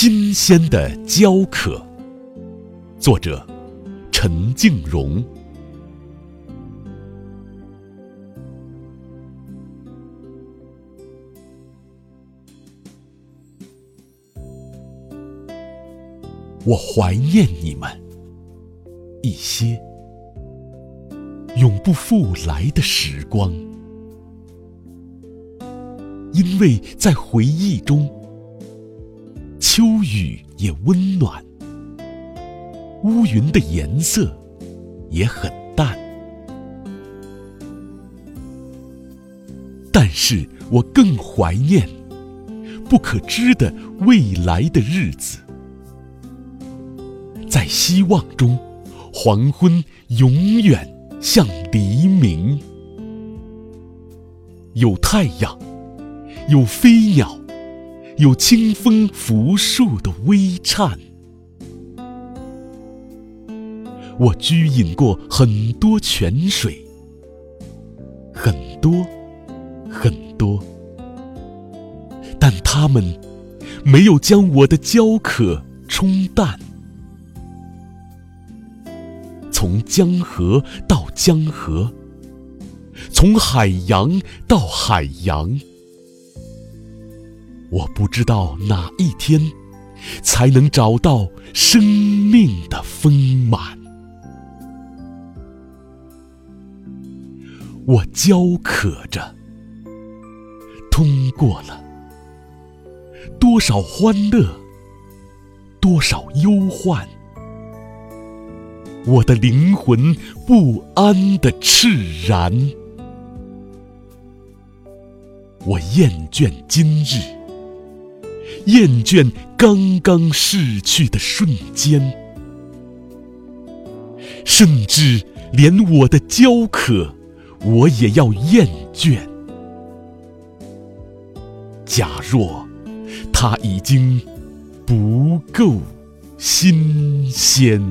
新鲜的焦渴。作者：陈静荣。我怀念你们，一些永不复来的时光，因为在回忆中，秋雨也温暖，乌云的颜色也很淡，但是我更怀念不可知的未来的日子。在希望中，黄昏永远像黎明。有太阳，有飞鸟，有清风拂树的微颤。我居饮过很多泉水，很多，很多，但它们没有将我的焦渴冲淡。从江河到江河，从海洋到海洋，我不知道哪一天才能找到生命的丰满。我焦渴着，通过了多少欢乐，多少忧患。我的灵魂不安的炽然，我厌倦今日，厌倦刚刚逝去的瞬间，甚至连我的焦渴，我也要厌倦。假若它已经不够新鲜。